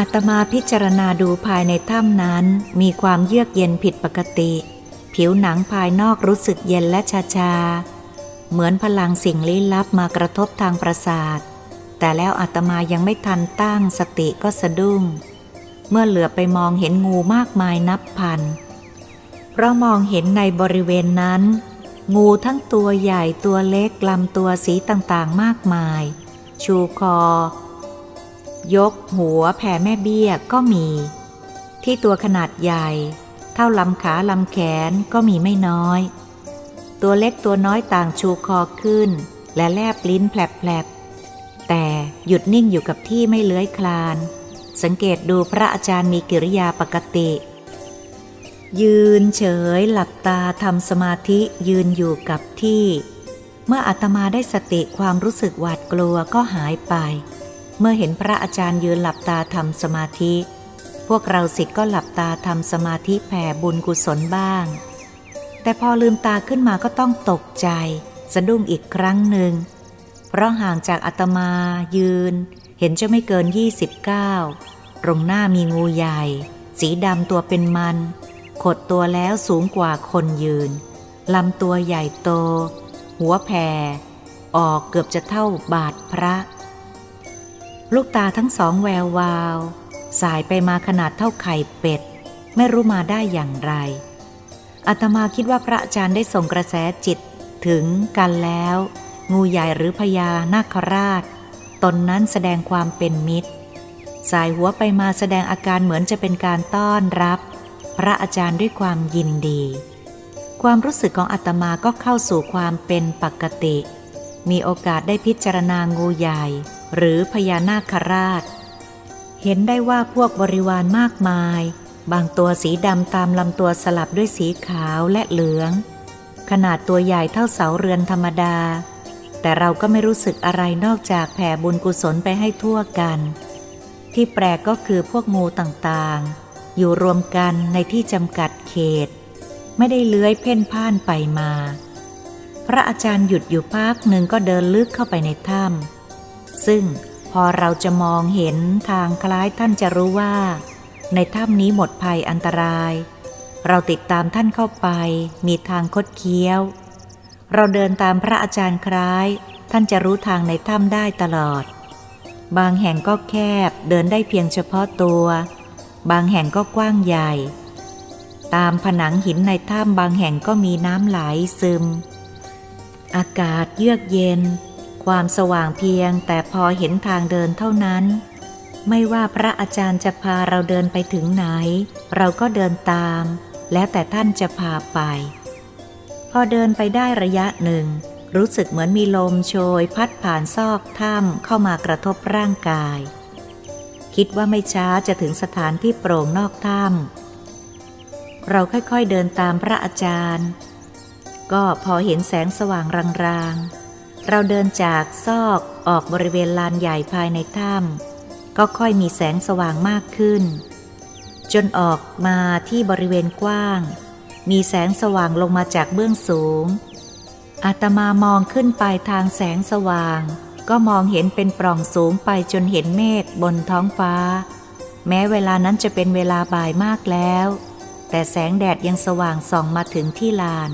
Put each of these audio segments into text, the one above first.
อาตมาพิจารณาดูภายในถ้ำนั้น มีความเยือกเย็นผิดปกติ ผิวหนังภายนอกรู้สึกเย็นและชาชา เหมือนพลังสิ่งลี้ลับมากระทบทางประสาท แต่แล้วอาตมายังไม่ทันตั้งสติก็สะดุ้ง เมื่อเหลือไปมองเห็นงูมากมายนับพัน เพราะมองเห็นในบริเวณนั้น งูทั้งตัวใหญ่ตัวเล็กลำตัวสีต่างๆมากมาย ชูคอ ยกหัวแผ่แม่เบี้ยก็มี ที่ตัวขนาดใหญ่ เท่าลำขาลำแขนก็มีไม่น้อย ตัวเล็กตัวน้อยต่างชูคอขึ้น และแลบลิ้นแผลบๆแต่หยุดนิ่งอยู่กับที่ไม่เลื้อยคลาน สังเกตดูพระอาจารย์มีกิริยาปกติ ยืนเฉยหลับตาทำสมาธิยืนอยู่กับที่ เมื่ออาตมาได้สติความรู้สึกหวาดกลัวก็หายไป เมื่อเห็นพระอาจารย์ยืนหลับตาทำสมาธิ พวกเราสิทธ์ก็หลับตาทำสมาธิแผ่บุญกุศลบ้าง แต่พอลืมตาขึ้นมาก็ต้องตกใจ สะดุ้งอีกครั้งหนึ่ง เพราะห่างจากอาตมายืน เห็นจะไม่เกินยี่สิบเก้าตรงหน้ามีงูใหญ่ สีดำตัวเป็นมัน ขดตัวแล้วสูงกว่าคนยืนลำตัวใหญ่โต หัวแผ่ออกเกือบจะเท่าบาทพระ ลูกตาทั้งสองแวววาว สายไปมาขนาดเท่าไข่เป็ด ไม่รู้มาได้อย่างไรอาตมาคิดว่าพระอาจารย์ได้ส่งกระแสจิตถึงกันแล้ว งูใหญ่หรือพญานาคราช ตนนั้นแสดงความเป็นมิตร สายหัวไปมาแสดงอาการเหมือนจะเป็นการต้อนรับ พระอาจารย์ด้วยความยินดี ความรู้สึกของอาตมาก็เข้าสู่ความเป็นปกติ มีโอกาสได้พิจารณางูใหญ่ หรือพญานาคราช เห็นได้ว่าพวกบริวารมากมาย บางตัวสีดำตามลำตัวสลับด้วยสีขาวและเหลือง ขนาดตัวใหญ่เท่าเสาเรือนธรรมดา แต่เราก็ไม่รู้สึกอะไรนอกจากแผ่บุญกุศลไปให้ทั่วกัน ที่แปลกก็คือพวกงูต่างๆ อยู่รวมกันในที่จำกัดเขต ไม่ได้เลื้อยเพ่นพ่านไปมา พระอาจารย์หยุดอยู่พักหนึ่งก็เดินลึกเข้าไปในถ้ำ ซึ่งพอเราจะมองเห็นทางคล้ายท่านจะรู้ว่า ในถ้ำนี้หมดภัยอันตราย เราติดตามท่านเข้าไปมีทางคดเคี้ยว เราเดินตามพระอาจารย์คล้าย ท่านจะรู้ทางในถ้ำได้ตลอด บางแห่งก็แคบเดินได้เพียงเฉพาะตัว บางแห่งก็กว้างใหญ่ ตามผนังหินในถ้ำบางแห่งก็มีน้ำไหลซึม อากาศเยือกเย็น ความสว่างเพียงแต่พอเห็นทางเดินเท่านั้น ไม่ว่าพระอาจารย์จะพาเราเดินไปถึงไหน เราก็เดินตาม แล้วแต่ท่านจะพาไป พอเดินไปได้ระยะหนึ่ง รู้สึกเหมือนมีลมโชย พัดผ่านซอกถ้ำเข้ามากระทบร่างกาย คิดว่าไม่ช้าจะถึงสถานที่โปร่งนอกถ้ำเราค่อยๆเดินตามพระอาจารย์ ก็พอเห็นแสงสว่างรางๆ เราเดินจากซอกออกบริเวณลานใหญ่ภายในถ้ำก็ค่อยมีแสงสว่างมากขึ้น จนออกมาที่บริเวณกว้าง มีแสงสว่างลงมาจากเบื้องสูง อาตมามองขึ้นไปทางแสงสว่าง ก็มองเห็นเป็นปล่องสูงไปจนเห็นเมฆบนท้องฟ้า แม้เวลานั้นจะเป็นเวลาบ่ายมากแล้ว แต่แสงแดดยังสว่างส่องมาถึงที่ลาน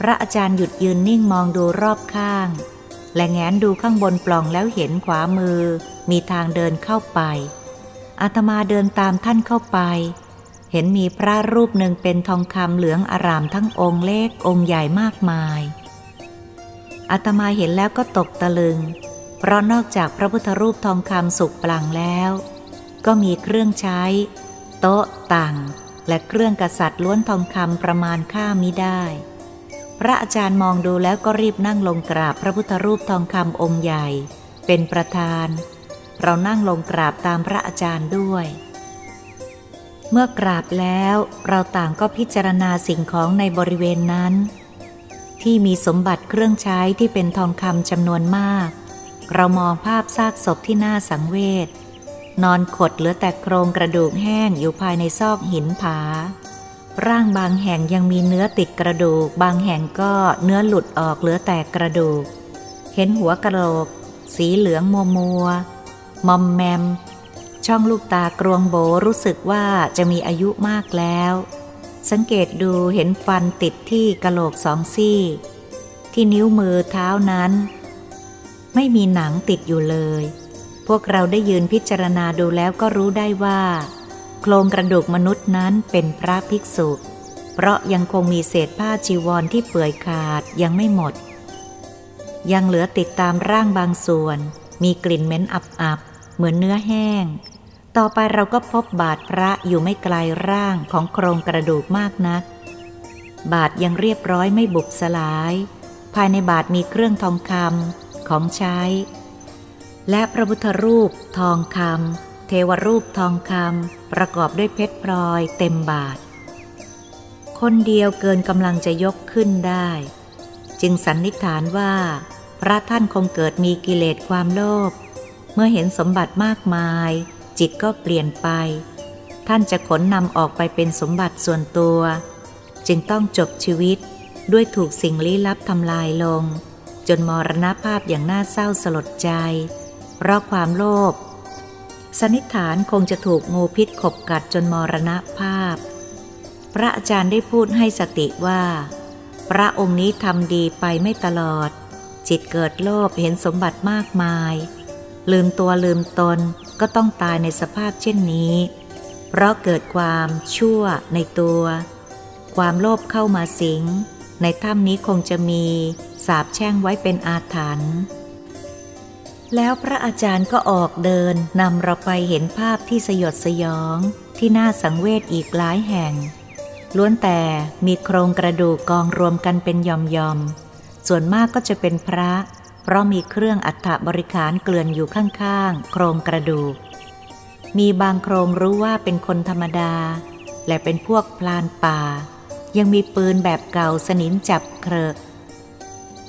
พระอาจารย์หยุดยืนนิ่งมองดูรอบข้าง และแง้นดูข้างบนปล่องแล้วเห็นขวามือ มีทางเดินเข้าไป อาตมาเดินตามท่านเข้าไป เห็นมีพระรูปหนึ่งเป็นทองคำเหลืองอารามทั้งองค์เล็กองค์ใหญ่มากมาย อาตมาเห็นแล้วก็ตกตะลึง เพราะนอกจากพระพุทธรูปทองคำสุกปลังแล้ว ก็มีเครื่องใช้ โต๊ะต่างและเครื่องกษัตริย์ล้วนทองคำประมาณค่ามิได้ พระอาจารย์มองดูแล้วก็รีบนั่งลงกราบพระพุทธรูปทองคำองค์ใหญ่ เป็นประธาน เรานั่งลงกราบตามพระอาจารย์ด้วย เมื่อกราบแล้วเราต่างก็พิจารณาสิ่งของในบริเวณนั้น ที่มีสมบัติเครื่องใช้ที่เป็นทองคำจำนวนมาก เรามองภาพซากศพที่น่าสังเวชนอนขดเหลือแต่โครงกระดูกแห้งอยู่ภายในซอกหินผา ร่างบางแห่งยังมีเนื้อติดกระดูก บางแห่งก็เนื้อหลุดออกเหลือแต่กระดูก เห็นหัวกระโหลก สีเหลืองมัวมัวมอมแมม ช่องลูกตากรวงโบรู้สึกว่าจะมีอายุมากแล้ว สังเกตดูเห็นฟันติดที่กระโหลกสองซี่ ที่นิ้วมือเท้านั้น ไม่มีหนังติดอยู่เลย พวกเราได้ยืนพิจารณาดูแล้วก็รู้ได้ว่า โครงกระดูกมนุษย์นั้นเป็นพระภิกษุ เพราะยังคงมีเศษผ้าจีวรที่เปื่อยขาดยังไม่หมด ยังเหลือติดตามร่างบางส่วน มีกลิ่นเหม็นอับๆเหมือนเนื้อแห้ง ต่อไปเราก็พบบาทพระอยู่ไม่ไกลร่างของโครงกระดูกมากนัก บาทยังเรียบร้อยไม่บุบสลาย ภายในบาทมีเครื่องทองคำของใช้ และพระพุทธรูปทองคำ เทวรูปทองคำประกอบด้วยเพชรพลอยเต็มบาท คนเดียวเกินกำลังจะยกขึ้นได้ จึงสันนิษฐานว่า พระท่านคงเกิดมีกิเลสความโลภเมื่อเห็นสมบัติมากมาย จิตก็เปลี่ยนไป ท่านจะขนนำออกไปเป็นสมบัติส่วนตัว จึงต้องจบชีวิตด้วยถูกสิ่งลี้ลับทำลายลง จนมรณภาพอย่างน่าเศร้าสลดใจ เพราะความโลภ สนิษฐานคงจะถูกงูพิษขบกัดจนมรณภาพ พระอาจารย์ได้พูดให้สติว่า พระองค์นี้ทำดีไปไม่ตลอด จิตเกิดโลภเห็นสมบัติมากมาย ลืมตัวลืมตนก็ต้องตายในสภาพเช่นนี้ เพราะเกิดความชั่วในตัว ความโลภเข้ามาสิง ในถ้ำนี้คงจะมีสาบแช่งไว้เป็นอาถรรพ์ แล้วพระอาจารย์ก็ออกเดินนำเราไปเห็นภาพที่สยดสยองที่น่าสังเวชอีกหลายแห่ง ล้วนแต่มีโครงกระดูกกองรวมกันเป็นยอมๆส่วนมากก็จะเป็นพระ เพราะมีเครื่องอัฐบริขารเกลื่อนอยู่ข้างๆ โครงกระดูก มีบางโครงรู้ว่าเป็นคนธรรมดา และเป็นพวกพลานป่า ยังมีปืนแบบเก่าสนิมจับเครอะ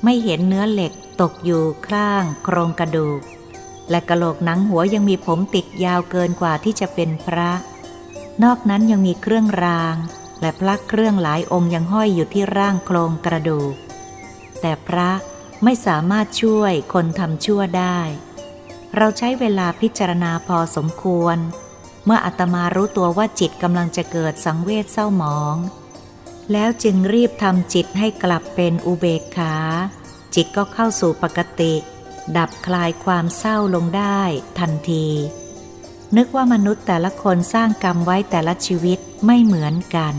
ไม่เห็นเนื้อเหล็กตกอยู่ข้างโครงกระดูก และกระโหลกหนังหัวยังมีผมติดยาวเกินกว่าที่จะเป็นพระ นอกนั้นยังมีเครื่องราง และพลักเครื่องหลายองค์ยังห้อยอยู่ที่ร่างโครงกระดูก แต่พระไม่สามารถช่วยคนทำชั่วได้ เราใช้เวลาพิจารณาพอสมควร เมื่ออาตมารู้ตัวว่าจิตกำลังจะเกิดสังเวชเศร้าหมอง แล้วจึงรีบทำจิตให้กลับเป็นอุเบกขา จิตก็เข้าสู่ปกติ ดับคลายความเศร้าลงได้ทันที นึกว่ามนุษย์แต่ละคนสร้างกรรมไว้แต่ละชีวิตไม่เหมือนกัน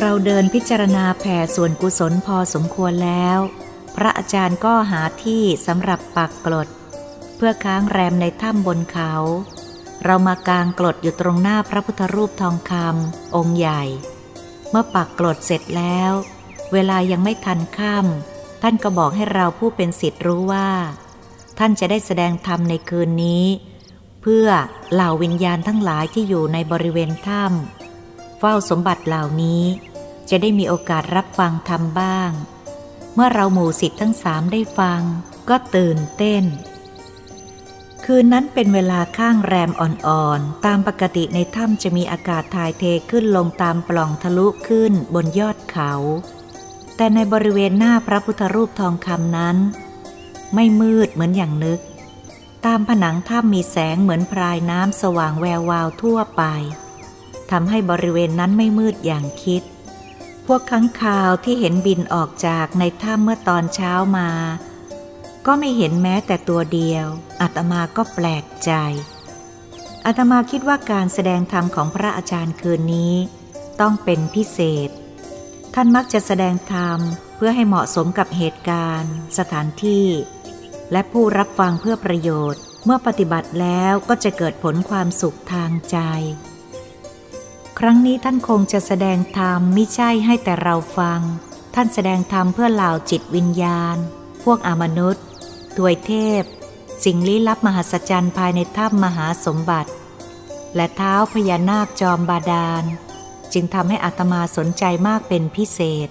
เราเดินพิจารณาแผ่ส่วนกุศลพอสมควรแล้ว พระอาจารย์ก็หาที่สำหรับปักกลด เพื่อค้างแรมในถ้ำบนเขา เรามากางกลดอยู่ตรงหน้าพระพุทธรูปทองคำองค์ใหญ่ เมื่อปักกลดเสร็จแล้ว เวลายังไม่ทันค่ำท่านก็บอกให้เราผู้เป็นสิทธิ์รู้ว่า ท่านจะได้แสดงธรรมในคืนนี้ เพื่อเหล่าวิญญาณทั้งหลายที่อยู่ในบริเวณถ้ำเฝ้าสมบัติเหล่านี้ จะได้มีโอกาสรับฟังธรรมบ้าง เมื่อเราหมู่สิทธิ์ทั้งสามได้ฟัง ก็ตื่นเต้น คืนนั้นเป็นเวลาข้างแรมอ่อนๆ ตามปกติในถ้ำจะมีอากาศถ่ายเทขึ้นลงตามปล่องทะลุขึ้นบนยอดเขา แต่ในบริเวณหน้าพระพุทธรูปทองคำนั้น ไม่มืดเหมือนอย่างนึก ตามผนังถ้ำมีแสงเหมือนพรายน้ำสว่างแวววาวทั่วไปทำให้บริเวณนั้นไม่มืดอย่างคิด พวกค้างคาวที่เห็นบินออกจากในถ้ำเมื่อตอนเช้ามา ก็ไม่เห็นแม้แต่ตัวเดียวอาตมาก็แปลกใจอาตมาคิดว่าการแสดงธรรมของพระอาจารย์คืนนี้ ต้องเป็นพิเศษ ท่านมักจะแสดงธรรมเพื่อให้เหมาะสมกับเหตุการณ์ สถานที่ และผู้รับฟังเพื่อประโยชน์ เมื่อปฏิบัติแล้วก็จะเกิดผลความสุขทางใจ ครั้งนี้ท่านคงจะแสดงธรรมไม่ใช่ให้แต่เราฟัง ท่านแสดงธรรมเพื่อเหล่าจิตวิญญาณ พวกอมนุษย์ ถวยเทพ สิ่งลี้ลับมหัศจรรย์ภายในถ้ำมหาสมบัติ และเท้าพญานาคจอมบาดาล จึงทำให้อัตมาสนใจมากเป็นพิเศษ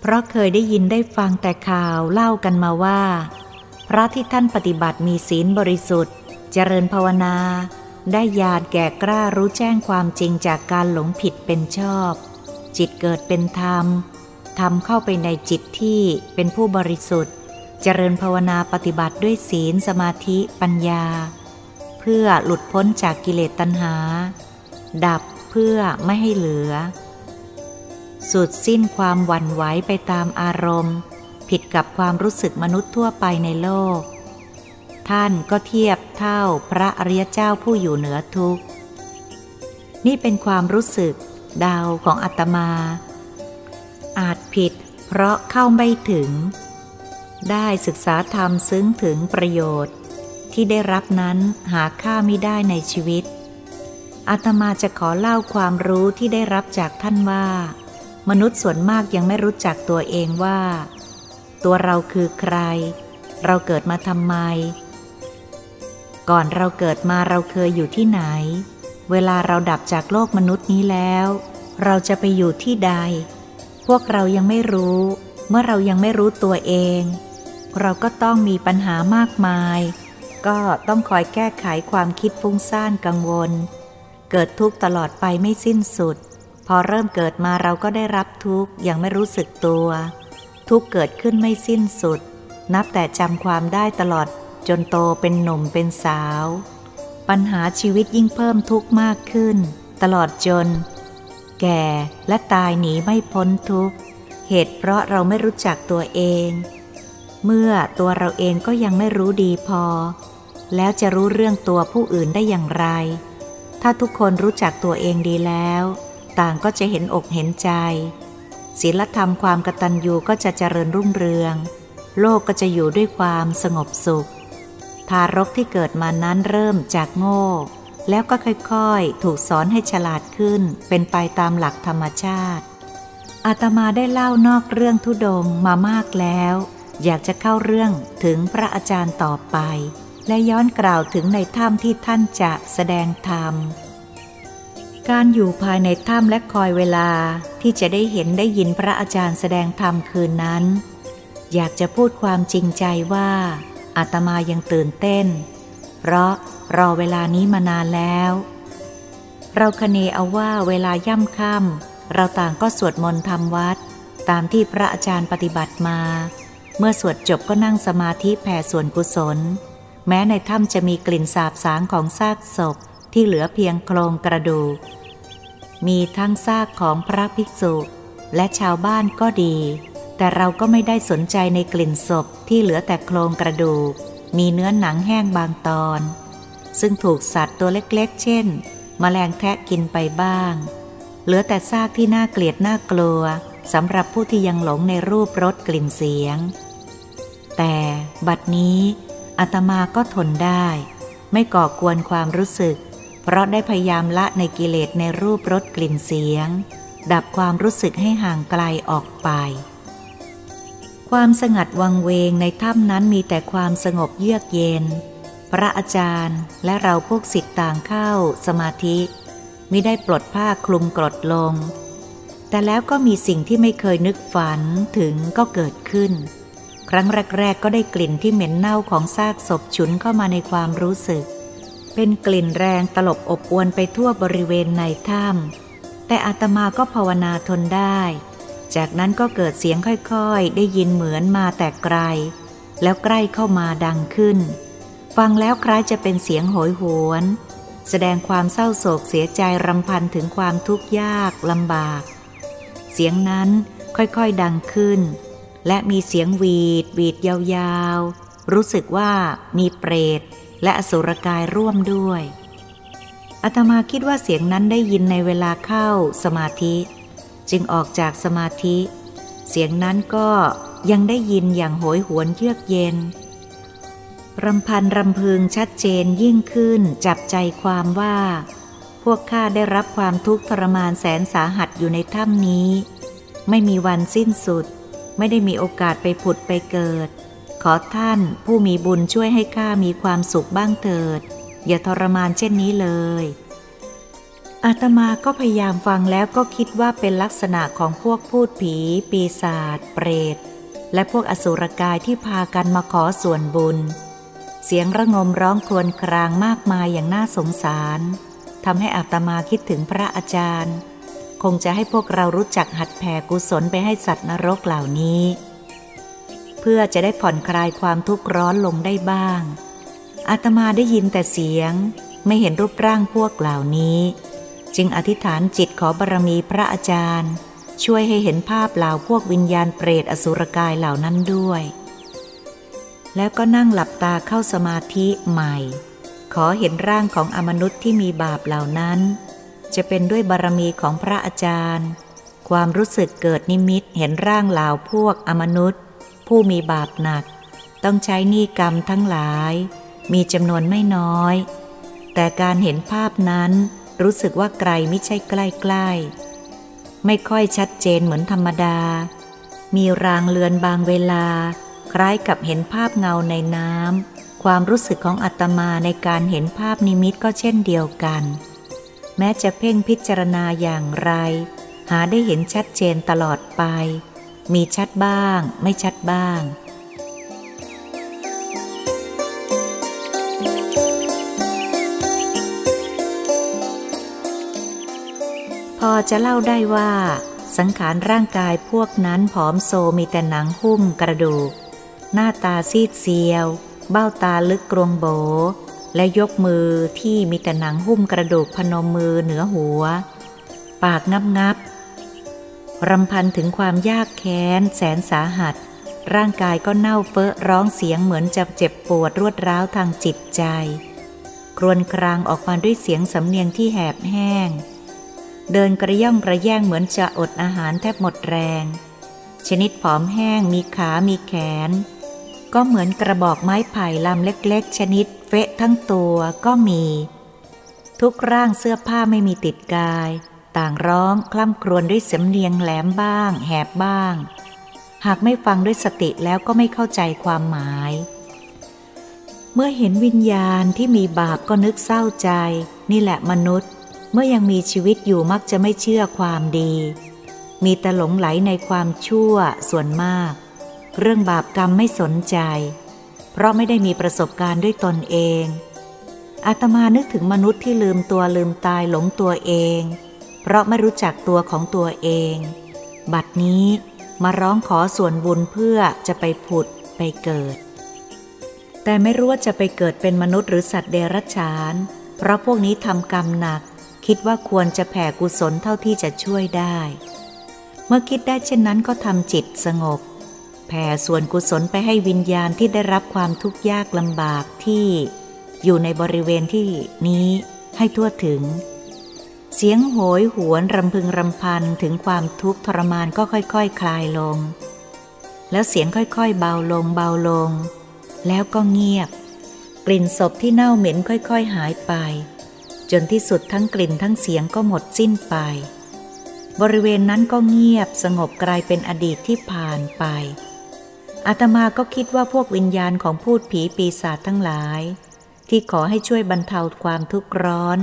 เพราะเคยได้ยินได้ฟังแต่ข่าวเล่ากันมาว่า พระที่ท่านปฏิบัติมีศีลบริสุทธิ์ เจริญภาวนา ได้ญาณแก่กล้ารู้แจ้งความจริงจากการหลงผิดเป็นชอบ จิตเกิดเป็นธรรมทำเข้าไปในจิตที่เป็นผู้บริสุทธิ์ เจริญภาวนาปฏิบัติด้วยศีลสมาธิปัญญา เพื่อหลุดพ้นจากกิเลสตัณหา ดับเพื่อไม่ให้เหลือ สุดสิ้นความหวั่นไหวไปตามอารมณ์ ผิดกับความรู้สึกมนุษย์ทั่วไปในโลก ท่านก็เทียบเท่าพระอริยเจ้าผู้อยู่เหนือทุกข์ นี่เป็นความรู้สึกดาวของอาตมา อาจผิดเพราะเข้าไม่ถึง ได้ศึกษาธรรมซึ้งถึงประโยชน์ ที่ได้รับนั้นหาค่าไม่ได้ในชีวิต อาตมาจะขอเล่าความรู้ที่ได้รับจากท่านว่า มนุษย์ส่วนมากยังไม่รู้จักตัวเองว่า ตัวเราคือใคร เราเกิดมาทำไม ก่อนเราเกิดมาเราเคยอยู่ที่ไหน เวลาเราดับจากโลกมนุษย์นี้แล้ว เราจะไปอยู่ที่ใด พวกเรายังไม่รู้ เมื่อเรายังไม่รู้ตัวเอง เราก็ต้องมีปัญหามากมาย ก็ต้องคอยแก้ไขความคิดฟุ้งซ่านกังวล เกิดทุกข์ตลอดไปไม่สิ้นสุด พอเริ่มเกิดมาเราก็ได้รับทุกข์ยังไม่รู้สึกตัว ทุกข์เกิดขึ้นไม่สิ้นสุด นับแต่จำความได้ตลอดจนโตเป็นหนุ่มเป็นสาว ปัญหาชีวิตยิ่งเพิ่มทุกข์มากขึ้น ตลอดจน แก่และตายหนีไม่พ้นทุกข์เหตุเพราะเราไม่รู้จักตัวเอง เมื่อตัวเราเองก็ยังไม่รู้ดีพอ แล้วจะรู้เรื่องตัวผู้อื่นได้อย่างไร ถ้าทุกคนรู้จักตัวเองดีแล้ว ต่างก็จะเห็นอกเห็นใจ ศีลธรรมความกตัญญูก็จะเจริญรุ่งเรือง โลกก็จะอยู่ด้วยความสงบสุข ทารกที่เกิดมานั้นเริ่มจากโง่ แล้วก็ค่อยๆ ถูกสอนให้ฉลาดขึ้น เป็นไปตามหลักธรรมชาติอาตมาได้เล่านอกเรื่องทุดงมามากแล้ว อยากจะเข้าเรื่องถึงพระอาจารย์ต่อไป และย้อนกล่าวถึงในถ้ำที่ท่านจะแสดงธรรม การอยู่ภายในถ้ำและคอยเวลาที่จะได้เห็นได้ยินพระอาจารย์แสดงธรรมคืนนั้น อยากจะพูดความจริงใจว่าอาตมายังตื่นเต้น เพราะรอเวลานี้มานานแล้ว เราคเนเอาว่าเวลาย่ำค่ำเราต่างก็สวดมนต์ทำวัด ตามที่พระอาจารย์ปฏิบัติมา เมื่อสวดจบก็นั่งสมาธิแผ่ส่วนกุศล แม้ในถ้ำจะมีกลิ่นสาบสางของซากศพที่เหลือเพียงโครงกระดูก มีทั้งซากของพระภิกษุ และชาวบ้านก็ดี แต่เราก็ไม่ได้สนใจในกลิ่นศพที่เหลือแต่โครงกระดูก มีเนื้อหนังแห้งบางตอน ซึ่งถูกสัตว์ตัวเล็กๆ เช่นมแมลงแทะกินไปบ้าง เหลือแต่ซากที่น่าเกลียดน่ากลัวสำหรับผู้ที่ยังหลงในรูปรสกลิ่นเสียง แต่บัดนี้อาตมาก็ทนได้ ไม่ก่อกวนความรู้สึก เพราะได้พยายามละในกิเลสในรูปรสกลิ่นเสียง ดับความรู้สึกให้ห่างไกลออกไป ความสงัดวังเวงในถ้ำนั้นมีแต่ความสงบเยือกเย็น พระอาจารย์และเราพวกสิทธิ์ต่างเข้าสมาธิมิได้ปลดผ้าคลุมกรดลง แต่แล้วก็มีสิ่งที่ไม่เคยนึกฝันถึงก็เกิดขึ้น ครั้งแรกๆก็ได้กลิ่นที่เหม็นเน่าของซากศพฉุนเข้ามาในความรู้สึก เป็นกลิ่นแรงตลบอบอวนไปทั่วบริเวณในถ้ำแต่อาตมาก็ภาวนาทนได้ จากนั้นก็เกิดเสียงค่อยๆ ได้ยินเหมือนมาแต่ไกล แล้วใกล้เข้ามาดังขึ้น ฟังแล้วคล้ายจะเป็นเสียงโหยหวน แสดงความเศร้าโศกเสียใจรำพันถึงความทุกข์ยากลำบาก เสียงนั้นค่อยๆดังขึ้น และมีเสียงหวีดหวีดยาวๆ รู้สึกว่ามีเปรตและอสุรกายร่วมด้วยอาตมาคิดว่าเสียงนั้นได้ยินในเวลาเข้าสมาธิ จึงออกจากสมาธิ เสียงนั้นก็ยังได้ยินอย่างโหยหวนเยือกเย็นรำพันรำพึงชัดเจนยิ่งขึ้นจับใจความว่า พวกข้าได้รับความทุกข์ทรมานแสนสาหัสอยู่ในถ้ำนี้ ไม่มีวันสิ้นสุด ไม่ได้มีโอกาสไปผุดไปเกิด ขอท่านผู้มีบุญช่วยให้ข้ามีความสุขบ้างเถิด อย่าทรมานเช่นนี้เลยอาตมาก็พยายามฟังแล้วก็คิดว่าเป็นลักษณะของพวกพูดผี ปีศาจเปรต และพวกอสุรกายที่พากันมาขอส่วนบุญ เสียงระงมร้องครวญครางมากมายอย่างน่าสงสารทำให้อาตมาคิดถึงพระอาจารย์ คงจะให้พวกเรารู้จักหัดแผ่กุศลไปให้สัตว์นรกเหล่านี้ เพื่อจะได้ผ่อนคลายความทุกข์ร้อนลงได้บ้าง อาตมาได้ยินแต่เสียง ไม่เห็นรูปร่างพวกเหล่านี้ จึงอธิษฐานจิตขอบารมีพระอาจารย์ ช่วยให้เห็นภาพเหล่าพวกวิญญาณเปรตอสุรกายเหล่านั้นด้วย แล้วก็นั่งหลับตาเข้าสมาธิใหม่ ขอเห็นร่างของอมนุษย์ที่มีบาปเหล่านั้น จะเป็นด้วยบารมีของพระอาจารย์ ความรู้สึกเกิดนิมิตเห็นร่างเหล่าพวกอมนุษย์ ผู้มีบาปหนัก ต้องใช้หนี้กรรมทั้งหลาย มีจำนวนไม่น้อย แต่การเห็นภาพนั้นรู้สึกว่าไกลไม่ใช่ใกล้ๆ ไม่ค่อยชัดเจนเหมือนธรรมดา มีรางเลือนบางเวลา คล้ายกับเห็นภาพเงาในน้ำความรู้สึกของอัตมาในการเห็นภาพนิมิตก็เช่นเดียวกัน แม้จะเพ่งพิจารณาอย่างไร หาได้เห็นชัดเจนตลอดไป มีชัดบ้าง ไม่ชัดบ้าง พอจะเล่าได้ว่า สังขารร่างกายพวกนั้นผอมโซมีแต่หนังหุ้มกระดูก หน้าตาซีดเซียว เบ้าตาลึกกรงโบ และยกมือที่มีแต่หนังหุ้มกระดูกพนมมือเหนือหัว ปากงับงับรำพันถึงความยากแค้นแสนสาหัส ร่างกายก็เน่าเฟอะร้องเสียงเหมือนจะเจ็บปวดรวดร้าวทางจิตใจ ครวญครางออกมาด้วยเสียงสำเนียงที่แหบแห้ง เดินกระย่องกระแย่งเหมือนจะอดอาหารแทบหมดแรง ชนิดผอมแห้งมีขามีแขน ก็เหมือนกระบอกไม้ไผ่ลำเล็กๆ ชนิด เฟะทั้งตัวก็มี ทุกร่างเสื้อผ้าไม่มีติดกาย ต่างร้องคล่ำครวญด้วยสำเนียงแหลมบ้าง แหบบ้าง หากไม่ฟังด้วยสติแล้วก็ไม่เข้าใจความหมาย เมื่อเห็นวิญญาณที่มีบาปก็นึกเศร้าใจ นี่แหละมนุษย์ เมื่อยังมีชีวิตอยู่มักจะไม่เชื่อความดี มีแต่หลงไหลในความชั่วส่วนมาก เรื่องบาปกรรมไม่สนใจ เพราะไม่ได้มีประสบการณ์ด้วยตนเอง อาตมานึกถึงมนุษย์ที่ลืมตัวลืมตายหลงตัวเอง เพราะไม่รู้จักตัวของตัวเอง บัดนี้มาร้องขอส่วนบุญเพื่อจะไปผุดไปเกิด แต่ไม่รู้ว่าจะไปเกิดเป็นมนุษย์หรือสัตว์เดรัจฉาน เพราะพวกนี้ทำกรรมหนัก คิดว่าควรจะแผ่กุศลเท่าที่จะช่วยได้ เมื่อคิดได้เช่นนั้นก็ทำจิตสงบ แผ่ส่วนกุศลไปให้วิญญาณที่ได้รับความทุกข์ยากลำบากที่อยู่ในบริเวณที่นี้ให้ทั่วถึง เสียงโหยหวนรำพึงรำพันถึงความทุกข์ทรมานก็ค่อยๆคคลายลง แล้วเสียงค่อยๆ เบาลงเบาลง แล้วก็เงียบ กลิ่นศพที่เน่าเหม็นค่อยๆ หายไป จนที่สุดทั้งกลิ่นทั้งเสียงก็หมดสิ้นไป บริเวณนั้นก็เงียบสงบกลายเป็นอดีตที่ผ่านไป อาตมาก็คิดว่าพวกวิญญาณของพูดผีปีศาจทั้งหลาย ที่ขอให้ช่วยบรรเทาความทุกข์ร้อน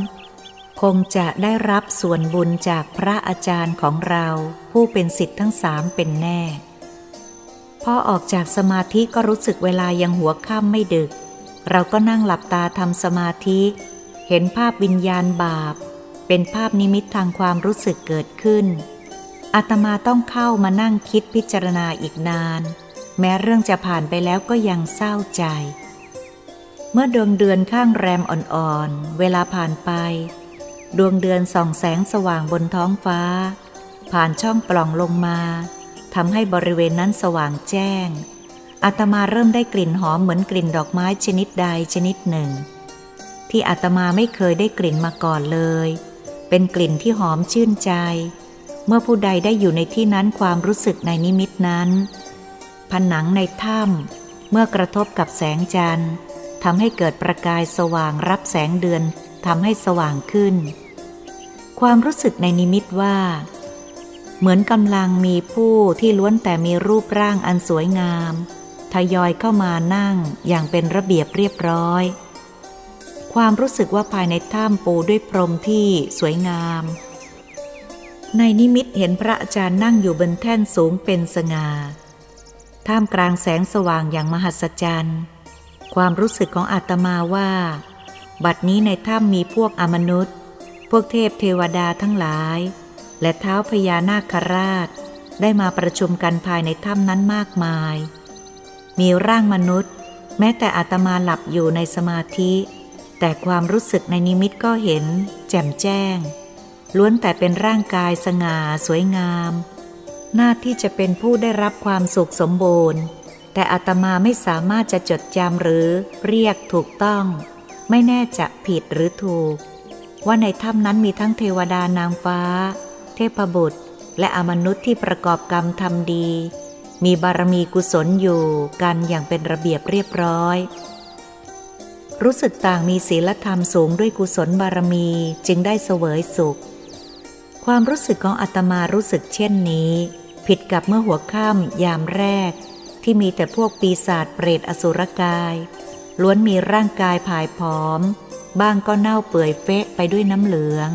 คงจะได้รับส่วนบุญจากพระอาจารย์ของเรา ผู้เป็นสิทธิ์ทั้งสามเป็นแน่ พอออกจากสมาธิก็รู้สึกเวลายังหัวค่ำไม่ดึก เราก็นั่งหลับตาทำสมาธิ เห็นภาพวิญญาณบาป เป็นภาพนิมิตทางความรู้สึกเกิดขึ้นอาตมาต้องเข้ามานั่งคิดพิจารณาอีกนาน แม้เรื่องจะผ่านไปแล้วก็ยังเศร้าใจ เมื่อดวงเดือนข้างแรมอ่อนๆ เวลาผ่านไป ดวงเดือนส่องแสงสว่างบนท้องฟ้า ผ่านช่องปล่องลงมาทำให้บริเวณนั้นสว่างแจ้งอาตมาเริ่มได้กลิ่นหอมเหมือนกลิ่นดอกไม้ชนิดใดชนิดหนึ่ง ที่อาตมาไม่เคยได้กลิ่นมาก่อนเลย เป็นกลิ่นที่หอมชื่นใจ เมื่อผู้ใดได้อยู่ในที่นั้นความรู้สึกในนิมิตนั้น ผนังในถ้ำเมื่อกระทบกับแสงจันทร์ทำให้เกิดประกายสว่างรับแสงเดือนทำให้สว่างขึ้น ความรู้สึกในนิมิตว่า เหมือนกำลังมีผู้ที่ล้วนแต่มีรูปร่างอันสวยงาม ทยอยเข้ามานั่งอย่างเป็นระเบียบเรียบร้อย ความรู้สึกว่าภายในถ้ำปูด้วยพรมที่สวยงาม ในนิมิตเห็นพระอาจารย์นั่งอยู่บนแท่นสูงเป็นสง่า ท่ามกลางแสงสว่างอย่างมหัศจรรย์ ความรู้สึกของอาตมาว่า บัดนี้ในถ้ำมีพวกอมนุษย์ พวกเทพเทวดาทั้งหลาย และเท้าพญานาคราช ได้มาประชุมกันภายในถ้ำนั้นมากมาย มีร่างมนุษย์ แม้แต่อาตมาหลับอยู่ในสมาธิ แต่ความรู้สึกในนิมิตก็เห็น แจ่มแจ้ง ล้วนแต่เป็นร่างกายสง่าสวยงาม หน้าที่จะเป็นผู้ได้รับความสุขสมบูรณ์ แต่อาตมาไม่สามารถจะจดจำหรือเรียกถูกต้อง ไม่แน่จะผิดหรือถูก ว่าในถ้ำนั้นมีทั้งเทวดานางฟ้า เทพบุตร และอมนุษย์ที่ประกอบกรรมทำดี มีบารมีกุศลอยู่กันอย่างเป็นระเบียบเรียบร้อย รู้สึกต่างมีศีลธรรมสูงด้วยกุศลบารมีจึงได้เสวยสุข ความรู้สึกของอาตมารู้สึกเช่นนี้ ผิดกับเมื่อหัวค่ำยามแรก ที่มีแต่พวกปีศาจเปรตอสุรกาย ล้วนมีร่างกายผายผอม บ้างก็เน่าเปื่อยเฟะไปด้วยน้ำเหลือง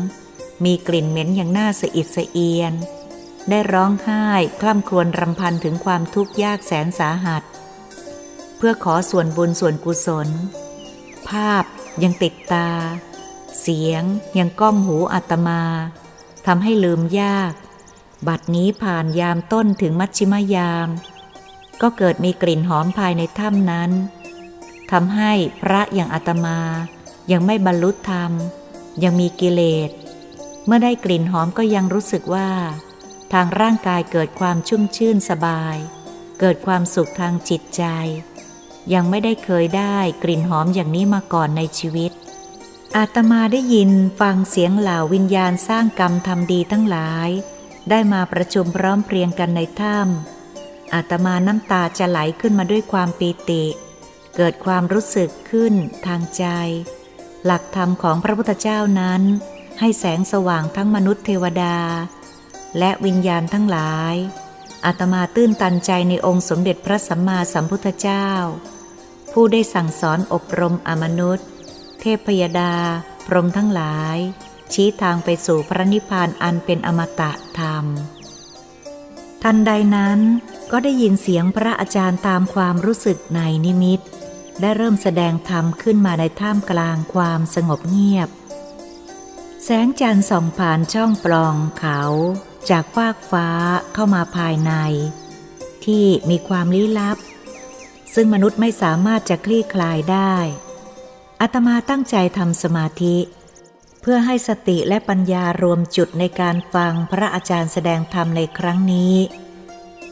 มีกลิ่นเหม็นอย่างน่าสะอิดสะเอียน ได้ร้องไห้คล่ำครวญรำพันถึงความทุกข์ยากแสนสาหัส เพื่อขอส่วนบุญส่วนกุศล ภาพยังติดตา เสียงยังก้องหูอาตมาทำให้ลืมยาก บัดนี้ผ่านยามต้นถึงมัชชิมยาม ก็เกิดมีกลิ่นหอมภายในถ้ำนั้นทำให้พระอย่างอาตมา ยังไม่บรรลุธรรม ยังมีกิเลส เมื่อได้กลิ่นหอมก็ยังรู้สึกว่า ทางร่างกายเกิดความชุ่มชื่นสบาย เกิดความสุขทางจิตใจ ยังไม่ได้เคยได้กลิ่นหอมอย่างนี้มาก่อนในชีวิต อาตมาได้ยินฟังเสียงเหล่าวิญญาณสร้างกรรมทำดีทั้งหลาย ได้มาประชุมพร้อมเพรียงกันในถ้ำอาตมาน้ำตาจะไหลขึ้นมาด้วยความปีติ เกิดความรู้สึกขึ้นทางใจ หลักธรรมของพระพุทธเจ้านั้น ให้แสงสว่างทั้งมนุษย์เทวดา และวิญญาณทั้งหลายอาตมาตื้นตันใจในองค์สมเด็จพระสัมมาสัมพุทธเจ้า ผู้ได้สั่งสอนอบรมอมนุษย์ เทพพยดา พรมทั้งหลาย ชี้ทางไปสู่พระนิพพานอันเป็นอมตะธรรม ทันใดนั้นก็ได้ยินเสียงพระอาจารย์ตามความรู้สึกในนิมิต ได้เริ่มแสดงธรรมขึ้นมาในท่ามกลางความสงบเงียบ แสงจันทร์ส่องผ่านช่องปล่องเขา จากฟากฟ้าเข้ามาภายใน ที่มีความลี้ลับ ซึ่งมนุษย์ไม่สามารถจะคลี่คลายได้อาตมาตั้งใจทำสมาธิ พื่อให้สติและปัญญารวมจุดในการฟังพระอาจารย์แสดงธรรมในครั้งนี้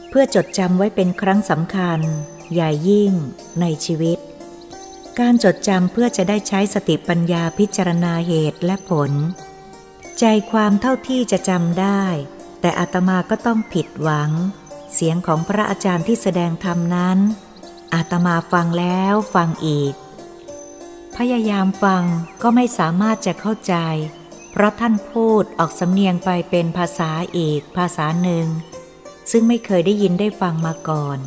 เพื่อจดจำไว้เป็นครั้งสำคัญ ใหญ่ยิ่งในชีวิต การจดจำเพื่อจะได้ใช้สติปัญญาพิจารณาเหตุและผล ใจความเท่าที่จะจำได้ แต่อาตมาก็ต้องผิดหวัง เสียงของพระอาจารย์ที่แสดงธรรมนั้น อาตมาฟังแล้วฟังอีก พยายามฟังก็ไม่สามารถจะเข้าใจ เพราะท่านพูดออกสำเนียงไปเป็นภาษาอีกภาษาหนึ่ง ซึ่งไม่เคยได้ยินได้ฟังมาก่อน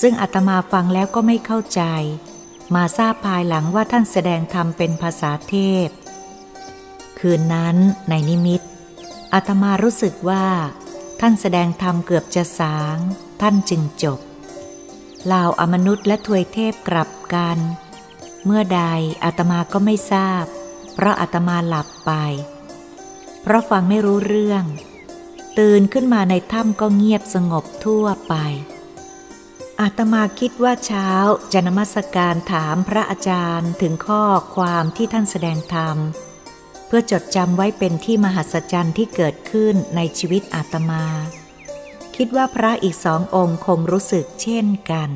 ซึ่งอาตมาฟังแล้วก็ไม่เข้าใจ มาทราบภายหลังว่าท่านแสดงธรรมเป็นภาษาเทพ คืนนั้นในนิมิตอาตมารู้สึกว่า ท่านแสดงธรรมเกือบจะสาง ท่านจึงจบเหล่าอมนุษย์และทวยเทพกลับกัน เมื่อใดอาตมาก็ไม่ทราบ เพราะอาตมาหลับไป เพราะฟังไม่รู้เรื่อง ตื่นขึ้นมาในถ้ำก็เงียบสงบทั่วไป อาตมาคิดว่าเช้าจะนมัสการถามพระอาจารย์ถึงข้อความที่ท่านแสดงธรรม เพื่อจดจำไว้เป็นที่มหัศจรรย์ที่เกิดขึ้นในชีวิตอาตมา คิดว่าพระอีกสององค์คงรู้สึกเช่นกัน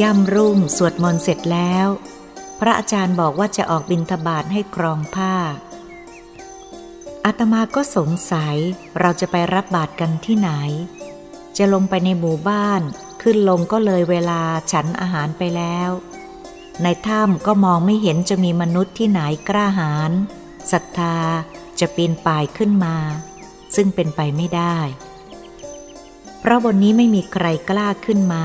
ย่ำรุ่งสวดมนต์เสร็จแล้ว พระอาจารย์บอกว่าจะออกบิณฑบาตให้ครองผ้า อาตมาก็สงสัยเราจะไปรับบาตรกันที่ไหน จะลงไปในหมู่บ้าน ขึ้นลงก็เลยเวลาฉันอาหารไปแล้ว ในถ้ำก็มองไม่เห็นจะมีมนุษย์ที่ไหนกล้าหาญศรัทธาจะปีนป่ายขึ้นมา ซึ่งเป็นไปไม่ได้ เพราะบนนี้ไม่มีใครกล้าขึ้นมา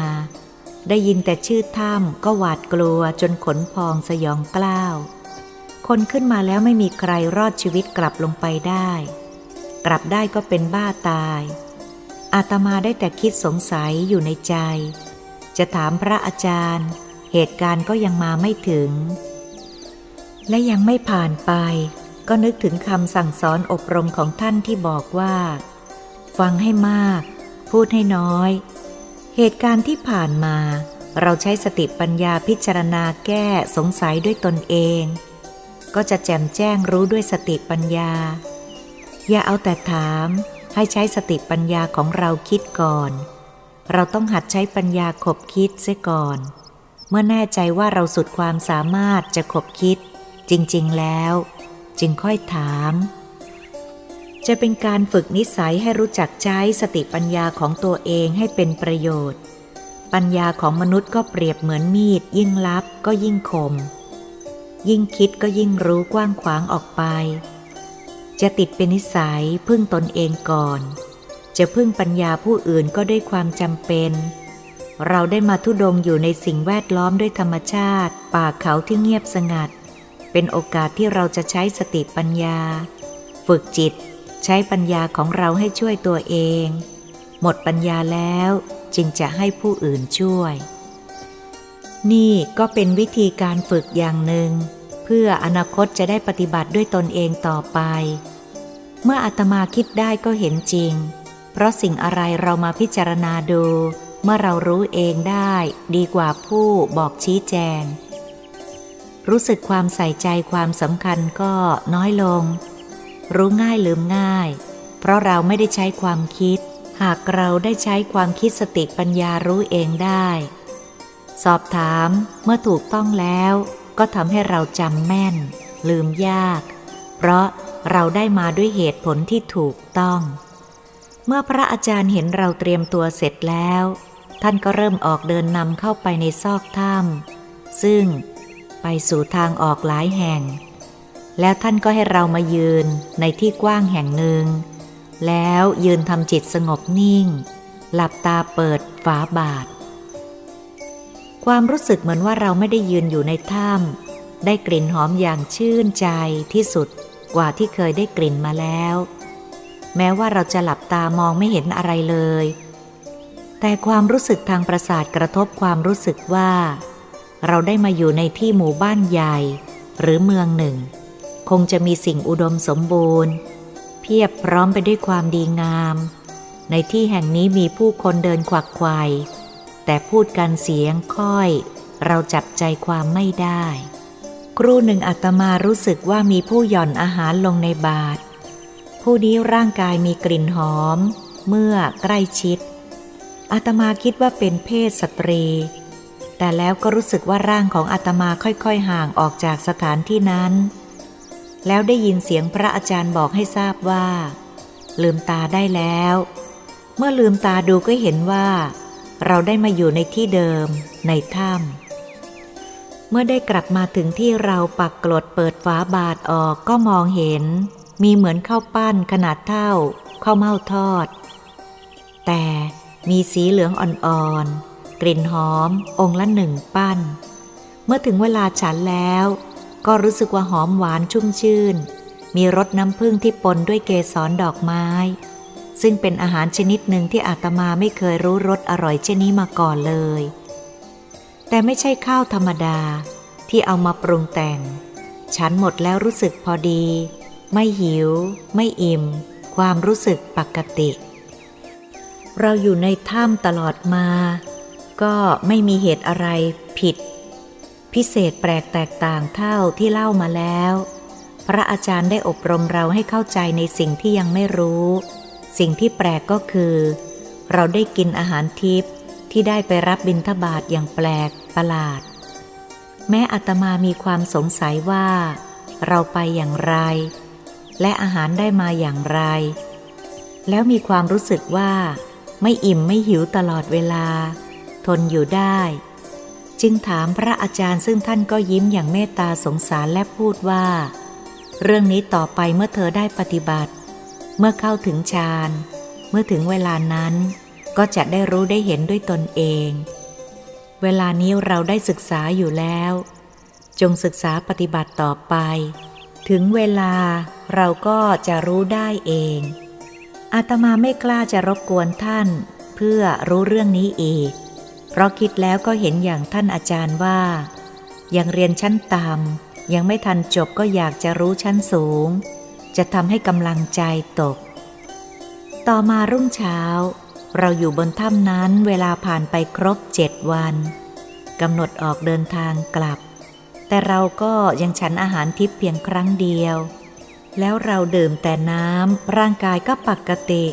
ได้ยินแต่ชื่อถ้ำก็หวาดกลัวจนขนพองสยองกล้าว คนขึ้นมาแล้วไม่มีใครรอดชีวิตกลับลงไปได้ กลับได้ก็เป็นบ้าตาย อาตมาได้แต่คิดสงสัยอยู่ในใจ จะถามพระอาจารย์ เหตุการณ์ก็ยังมาไม่ถึง และยังไม่ผ่านไป ก็นึกถึงคำสั่งสอนอบรมของท่านที่บอกว่า ฟังให้มาก พูดให้น้อย เหตุการณ์ที่ผ่านมา เราใช้สติปัญญาพิจารณาแก้สงสัยด้วยตนเอง ก็จะแจ่มแจ้งรู้ด้วยสติปัญญา อย่าเอาแต่ถามให้ใช้สติปัญญาของเราคิดก่อน เราต้องหัดใช้ปัญญาขบคิดเสียก่อน เมื่อแน่ใจว่าเราสุดความสามารถจะขบคิด จริง ๆ แล้ว จึงค่อยถาม จะเป็นการฝึกนิสัยให้รู้จักใช้สติปัญญาของตัวเองให้เป็นประโยชน์ ปัญญาของมนุษย์ก็เปรียบเหมือนมีด ยิ่งลับก็ยิ่งคม ยิ่งคิดก็ยิ่งรู้กว้างขวางออกไป จะติดเป็นนิสัยพึ่งตนเองก่อน จะพึ่งปัญญาผู้อื่นก็ด้วยความจำเป็น เราได้มาทุดงอยู่ในสิ่งแวดล้อมด้วยธรรมชาติ ป่าเขาที่เงียบสงัด เป็นโอกาสที่เราจะใช้สติปัญญา ฝึกจิต ใช้ปัญญาของเราให้ช่วยตัวเอง หมดปัญญาแล้วจึงจะให้ผู้อื่นช่วย นี่ก็เป็นวิธีการฝึกอย่างหนึ่ง เพื่ออนาคตจะได้ปฏิบัติด้วยตนเองต่อไป เมื่ออาตมาคิดได้ก็เห็นจริง เพราะสิ่งอะไรเรามาพิจารณาดู เมื่อเรารู้เองได้ดีกว่าผู้บอกชี้แจง รู้สึกความใส่ใจความสำคัญก็น้อยลง รู้ง่ายลืมง่าย เพราะเราไม่ได้ใช้ความคิด หากเราได้ใช้ความคิดสติปัญญารู้เองได้ สอบถามเมื่อถูกต้องแล้ว ก็ทำให้เราจำแม่น ลืมยาก เพราะเราได้มาด้วยเหตุผลที่ถูกต้อง เมื่อพระอาจารย์เห็นเราเตรียมตัวเสร็จแล้ว ท่านก็เริ่มออกเดินนำเข้าไปในซอกถ้ำซึ่งไปสู่ทางออกหลายแห่ง แล้วท่านก็ให้เรามายืนในที่กว้างแห่งหนึ่ง แล้วยืนทำจิตสงบนิ่ง หลับตาเปิดฝาบาท ความรู้สึกเหมือนว่าเราไม่ได้ยืนอยู่ในถ้ำได้กลิ่นหอมอย่างชื่นใจที่สุดกว่าที่เคยได้กลิ่นมาแล้ว แม้ว่าเราจะหลับตามองไม่เห็นอะไรเลย แต่ความรู้สึกทางประสาทกระทบความรู้สึกว่า เราได้มาอยู่ในที่หมู่บ้านใหญ่ หรือเมืองหนึ่ง คงจะมีสิ่งอุดมสมบูรณ์ เพียบพร้อมไปด้วยความดีงาม ในที่แห่งนี้มีผู้คนเดินขวักไขว่แต่พูดกันเสียงค่อย เราจับใจความไม่ได้ ครู่หนึ่งอาตมารู้สึกว่ามีผู้หย่อนอาหารลงในบาตรผู้นี้ร่างกายมีกลิ่นหอม เมื่อใกล้ชิดอาตมาคิดว่าเป็นเพศสตรี แต่แล้วก็รู้สึกว่าร่างของอาตมาค่อยๆห่างออกจากสถานที่นั้น แล้วได้ยินเสียงพระอาจารย์บอกให้ทราบว่า ลืมตาได้แล้ว เมื่อลืมตาดูก็เห็นว่า เราได้มาอยู่ในที่เดิม ในถ้ำเมื่อได้กลับมาถึงที่เราปักกรดเปิดฝาบาทออกก็มองเห็น มีเหมือนข้าวปั้นขนาดเท่าข้าวเม่าทอด แต่มีสีเหลืองอ่อนๆกลิ่นหอม องค์ละหนึ่งปั้น เมื่อถึงเวลาฉันแล้ว ก็รู้สึกว่าหอมหวานชุ่มชื่น มีรสน้ำผึ้งที่ปนด้วยเกสรดอกไม้ ซึ่งเป็นอาหารชนิดหนึ่งที่อาตมาไม่เคยรู้รสอร่อยเช่นนี้มาก่อนเลย แต่ไม่ใช่ข้าวธรรมดาที่เอามาปรุงแต่ง ฉันหมดแล้วรู้สึกพอดี ไม่หิว ไม่อิ่ม ความรู้สึกปกติ เราอยู่ในถ้ำตลอดมา ก็ไม่มีเหตุอะไรผิด พิเศษแปลกแตกต่างเท่าที่เล่ามาแล้ว พระอาจารย์ได้อบรมเราให้เข้าใจในสิ่งที่ยังไม่รู้ สิ่งที่แปลกก็คือ เราได้กินอาหารทิพย์ที่ได้ไปรับบิณฑบาตอย่างแปลกประหลาด แม้อัตมามีความสงสัยว่า เราไปอย่างไร และอาหารได้มาอย่างไร แล้วมีความรู้สึกว่า ไม่อิ่มไม่หิวตลอดเวลา ทนอยู่ได้ จึงถามพระอาจารย์ซึ่งท่านก็ยิ้มอย่างเมตตาสงสารและพูดว่า เรื่องนี้ต่อไปเมื่อเธอได้ปฏิบัติ เมื่อเข้าถึงฌานเมื่อถึงเวลานั้น ก็จะได้รู้ได้เห็นด้วยตนเอง เวลานี้เราได้ศึกษาอยู่แล้ว จงศึกษาปฏิบัติต่อไป ถึงเวลาเราก็จะรู้ได้เอง อาตมาไม่กล้าจะรบกวนท่าน เพื่อรู้เรื่องนี้อีก เพราะคิดแล้วก็เห็นอย่างท่านอาจารย์ว่า ยังเรียนชั้นต่ำยังไม่ทันจบก็อยากจะรู้ชั้นสูง จะทำให้กำลังใจตก ต่อมารุ่งเช้า เราอยู่บนถ้ำนั้นเวลาผ่านไปครบเจ็ดวันกำหนดออกเดินทางกลับ แต่เราก็ยังฉันอาหารทิพย์เพียงครั้งเดียว แล้วเราดื่มแต่น้ำร่างกายก็ปกติ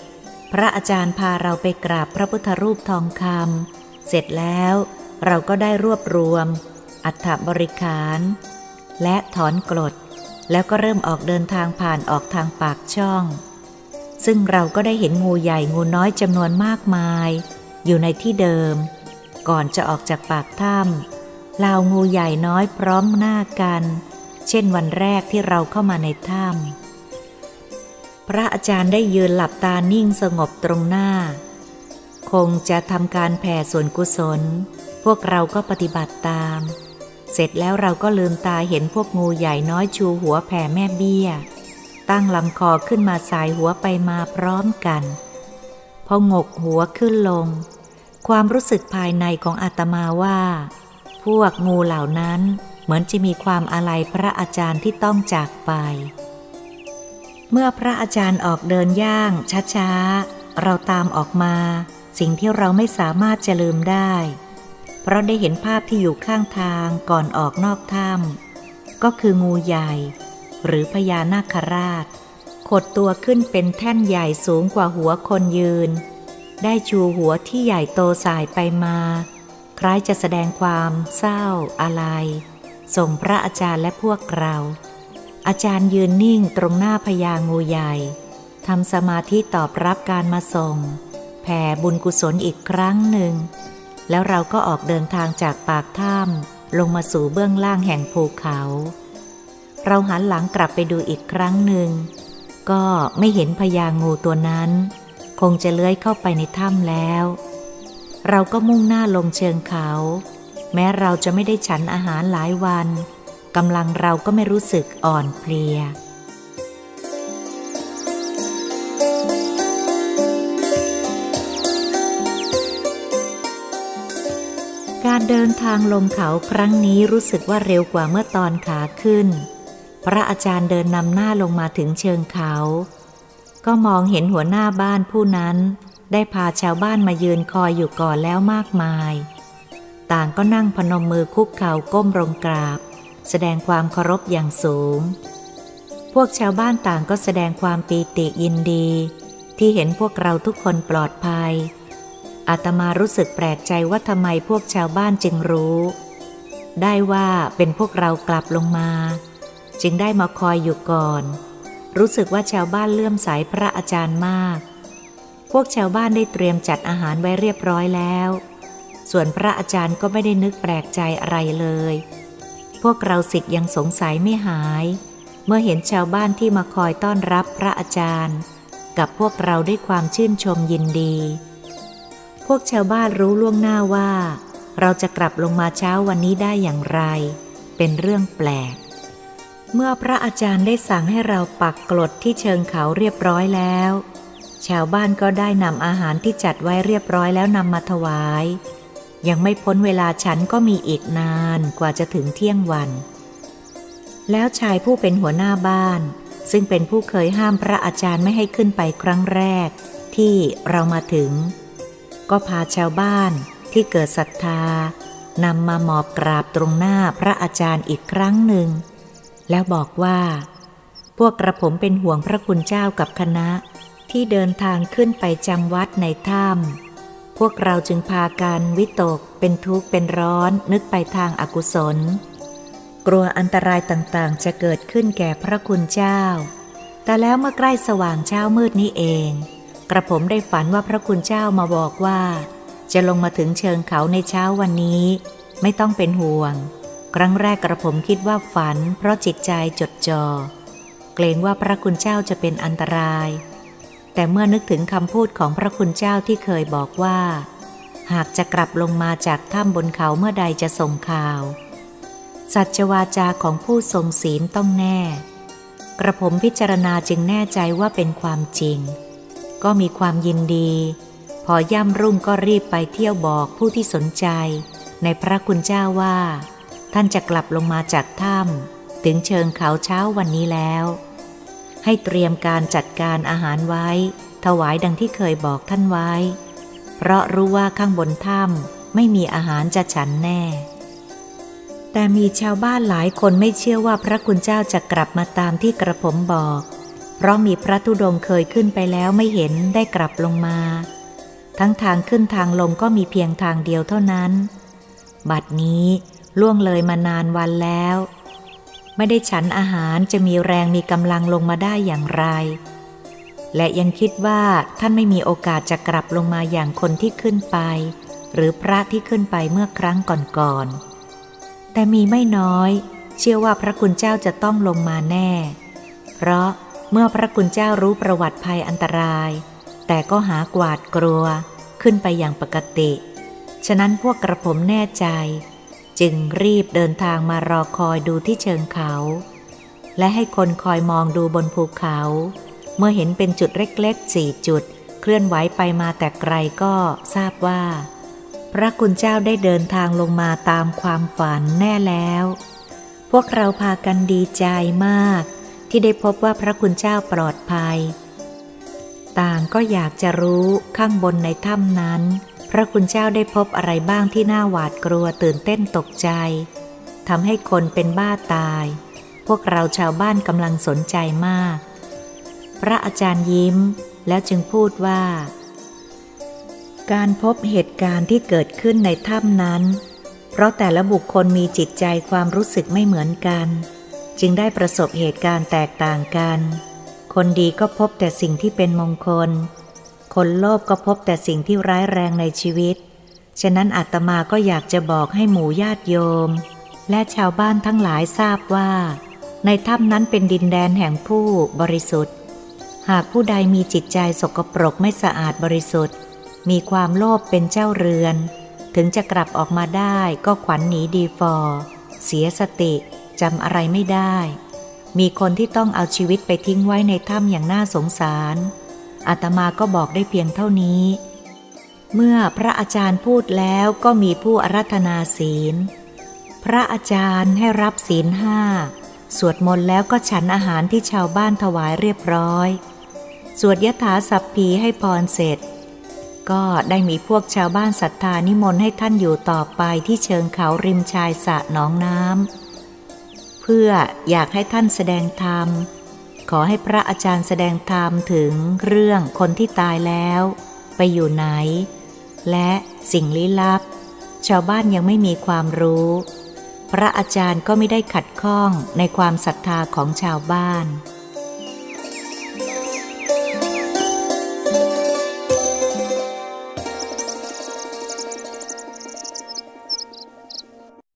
พระอาจารย์พาเราไปกราบพระพุทธรูปทองคำ เสร็จแล้วเราก็ได้รวบรวม อัฐบริขาร และถอนกรด แล้วก็เริ่มออกเดินทางผ่านออกทางปากช่อง ซึ่งเราก็ได้เห็นงูใหญ่งูน้อยจำนวนมากมาย อยู่ในที่เดิม ก่อนจะออกจากปากถ้ำลาวงูใหญ่น้อยพร้อมหน้ากัน เช่นวันแรกที่เราเข้ามาในถ้ำพระอาจารย์ได้ยืนหลับตานิ่งสงบตรงหน้า คงจะทำการแผ่ส่วนกุศล พวกเราก็ปฏิบัติตาม เสร็จแล้วเราก็ลืมตาเห็นพวกงูใหญ่น้อยชูหัวแผ่แม่เบี้ย ตั้งลำคอขึ้นมาสายหัวไปมาพร้อมกัน พองกหัวขึ้นลง ความรู้สึกภายในของอาตมาว่า พวกงูเหล่านั้นเหมือนจะมีความอาลัยพระอาจารย์ที่ต้องจากไป เมื่อพระอาจารย์ออกเดินย่างช้าๆเราตามออกมา สิ่งที่เราไม่สามารถจะลืมได้ เพราะได้เห็นภาพที่อยู่ข้างทางก่อนออกนอกถ้ำก็คืองูใหญ่ หรือพญานาคราช ขดตัวขึ้นเป็นแท่นใหญ่สูงกว่าหัวคนยืน ได้ชูหัวที่ใหญ่โตสายไปมา คล้ายจะแสดงความเศร้าอะไร ส่งพระอาจารย์และพวกเรา อาจารย์ยืนนิ่งตรงหน้าพญางูใหญ่ทำสมาธิตอบรับการมาส่ง ผ่บุญกุศลอีกครั้งหนึ่ง แล้วเราก็ออกเดินทางจากปากถ้ำลงมาสู่เบื้องล่างแห่งภูเขา เราหันหลังกลับไปดูอีกครั้งหนึ่ง ก็ไม่เห็นพญางูตัวนั้น คงจะเลื้อยเข้าไปในถ้ำแล้ว เราก็มุ่งหน้าลงเชิงเขา แม้เราจะไม่ได้ฉันอาหารหลายวันกำลังเราก็ไม่รู้สึกอ่อนเพลีย เดินทางลงเขาครั้งนี้รู้สึกว่าเร็วกว่าเมื่อตอนขาขึ้น พระอาจารย์เดินนำหน้าลงมาถึงเชิงเขา ก็มองเห็นหัวหน้าบ้านผู้นั้น ได้พาชาวบ้านมายืนคอยอยู่ก่อนแล้วมากมาย ต่างก็นั่งพนมมือคุกเข่าก้มลงกราบ แสดงความเคารพอย่างสูง พวกชาวบ้านต่างก็แสดงความปีติยินดี ที่เห็นพวกเราทุกคนปลอดภัย อาตมารู้สึกแปลกใจว่าทำไมพวกชาวบ้านจึงรู้ ได้ว่าเป็นพวกเรากลับลงมา จึงได้มาคอยอยู่ก่อน รู้สึกว่าชาวบ้านเลื่อมใสพระอาจารย์มาก พวกชาวบ้านได้เตรียมจัดอาหารไว้เรียบร้อยแล้ว ส่วนพระอาจารย์ก็ไม่ได้นึกแปลกใจอะไรเลย พวกเราสิทธิ์ยังสงสัยไม่หาย เมื่อเห็นชาวบ้านที่มาคอยต้อนรับพระอาจารย์ กับพวกเราด้วยความชื่นชมยินดี พวกชาวบ้านรู้ล่วงหน้าว่า เราจะกลับลงมาเช้าวันนี้ได้อย่างไร เป็นเรื่องแปลก เมื่อพระอาจารย์ได้สั่งให้เราปักกรดที่เชิงเขาเรียบร้อยแล้ว ชาวบ้านก็ได้นำอาหารที่จัดไว้เรียบร้อยแล้วนำมาถวาย ยังไม่พ้นเวลาฉันก็มีอีกนานกว่าจะถึงเที่ยงวัน แล้วชายผู้เป็นหัวหน้าบ้าน ซึ่งเป็นผู้เคยห้ามพระอาจารย์ไม่ให้ขึ้นไปครั้งแรก ที่เรามาถึง ก็พาชาวบ้านที่เกิดศรัทธานำมาหมอบกราบตรงหน้าพระอาจารย์อีกครั้งหนึ่ง แล้วบอกว่า พวกกระผมเป็นห่วงพระคุณเจ้ากับคณะ ที่เดินทางขึ้นไปจำวัดในถ้ำพวกเราจึงพากันวิตกเป็นทุกข์เป็นร้อนนึกไปทางอากุศล กลัวอันตรายต่างๆ จะเกิดขึ้นแก่พระคุณเจ้า แต่แล้วเมื่อใกล้สว่างเช้ามืดนี้เอง กระผมได้ฝันว่าพระคุณเจ้ามาบอกว่า จะลงมาถึงเชิงเขาในเช้าวันนี้ ไม่ต้องเป็นห่วง ครั้งแรกกระผมคิดว่าฝัน เพราะจิตใจจดจอ่อเกรงว่าพระคุณเจ้าจะเป็นอันตราย แต่เมื่อนึกถึงคำพูดของพระคุณเจ้าที่เคยบอกว่า หากจะกลับลงมาจากถ้ำบนเขาเมื่อใดจะส่งข่าว สัจวาจาของผู้ทรงศีลต้องแน่ กระผมพิจารณาจึงแน่ใจว่าเป็นความจริง ก็มีความยินดี พอย่ำรุ่งก็รีบไปเที่ยวบอกผู้ที่สนใจ ในพระคุณเจ้าว่า ท่านจะกลับลงมาจากถ้ำถึงเชิงเขาเช้าวันนี้แล้ว ให้เตรียมการจัดการอาหารไว้ ถวายดังที่เคยบอกท่านไว้ เพราะรู้ว่าข้างบนถ้ำไม่มีอาหารจะฉันแน่แต่มีชาวบ้านหลายคนไม่เชื่อว่าพระคุณเจ้าจะกลับมาตามที่กระผมบอก เพราะมีพระธุดงค์เคยขึ้นไปแล้วไม่เห็นได้กลับลงมา ทั้งทางขึ้นทางลงก็มีเพียงทางเดียวเท่านั้น บัดนี้ล่วงเลยมานานวันแล้ว ไม่ได้ฉันอาหารจะมีแรงมีกำลังลงมาได้อย่างไร และยังคิดว่าท่านไม่มีโอกาสจะกลับลงมาอย่างคนที่ขึ้นไป หรือพระที่ขึ้นไปเมื่อครั้งก่อนๆแต่มีไม่น้อย เชื่อว่าพระคุณเจ้าจะต้องลงมาแน่ เพราะ เมื่อพระคุณเจ้ารู้ประวัติภัยอันตราย แต่ก็หากวาดกลัวขึ้นไปอย่างปกติ ฉะนั้นพวกกระผมแน่ใจ จึงรีบเดินทางมารอคอยดูที่เชิงเขา และให้คนคอยมองดูบนภูเขา เมื่อเห็นเป็นจุดเล็กๆสี่จุด เคลื่อนไหวไปมาแต่ไกลก็ทราบว่า พระคุณเจ้าได้เดินทางลงมาตามความฝันแน่แล้ว พวกเราพากันดีใจมาก ที่ได้พบว่าพระคุณเจ้าปลอดภัย ต่างก็อยากจะรู้ข้างบนในถ้ำนั้น พระคุณเจ้าได้พบอะไรบ้างที่น่าหวาดกลัวตื่นเต้นตกใจทำให้คนเป็นบ้าตาย พวกเราชาวบ้านกำลังสนใจมาก พระอาจารย์ยิ้มแล้วจึงพูดว่า การพบเหตุการณ์ที่เกิดขึ้นในถ้ำนั้น เพราะแต่ละบุคคลมีจิตใจความรู้สึกไม่เหมือนกัน จึงได้ประสบเหตุการณ์แตกต่างกัน คนดีก็พบแต่สิ่งที่เป็นมงคล คนโลภก็พบแต่สิ่งที่ร้ายแรงในชีวิต ฉะนั้นอาตมาก็อยากจะบอกให้หมู่ญาติโยม และชาวบ้านทั้งหลายทราบว่า ในถ้ำนั้นเป็นดินแดนแห่งผู้บริสุทธิ์ หากผู้ใดมีจิตใจสกปรกไม่สะอาดบริสุทธิ์ มีความโลภเป็นเจ้าเรือน ถึงจะกลับออกมาได้ก็ขวัญหนีดีฟอเสียสติ จำอะไรไม่ได้ มีคนที่ต้องเอาชีวิตไปทิ้งไว้ในถ้ำอย่างน่าสงสาร อาตมาก็บอกได้เพียงเท่านี้ เมื่อพระอาจารย์พูดแล้วก็มีผู้อารัธนาศีล พระอาจารย์ให้รับศีลห้า สวดมนต์แล้วก็ฉันอาหารที่ชาวบ้านถวายเรียบร้อย สวดยถาสัพพีให้พรเสร็จก็ได้มีพวกชาวบ้านศรัทธานิมนต์ให้ท่านอยู่ต่อไปที่เชิงเขาริมชายสระหนองน้ำ พื่ออยากให้ท่านแสดงธรรม ขอให้พระอาจารย์แสดงธรรมถึงเรื่องคนที่ตายแล้ว ไปอยู่ไหน และสิ่งลี้ลับ ชาวบ้านยังไม่มีความรู้ พระอาจารย์ก็ไม่ได้ขัดข้องในความศรัทธาของชาวบ้าน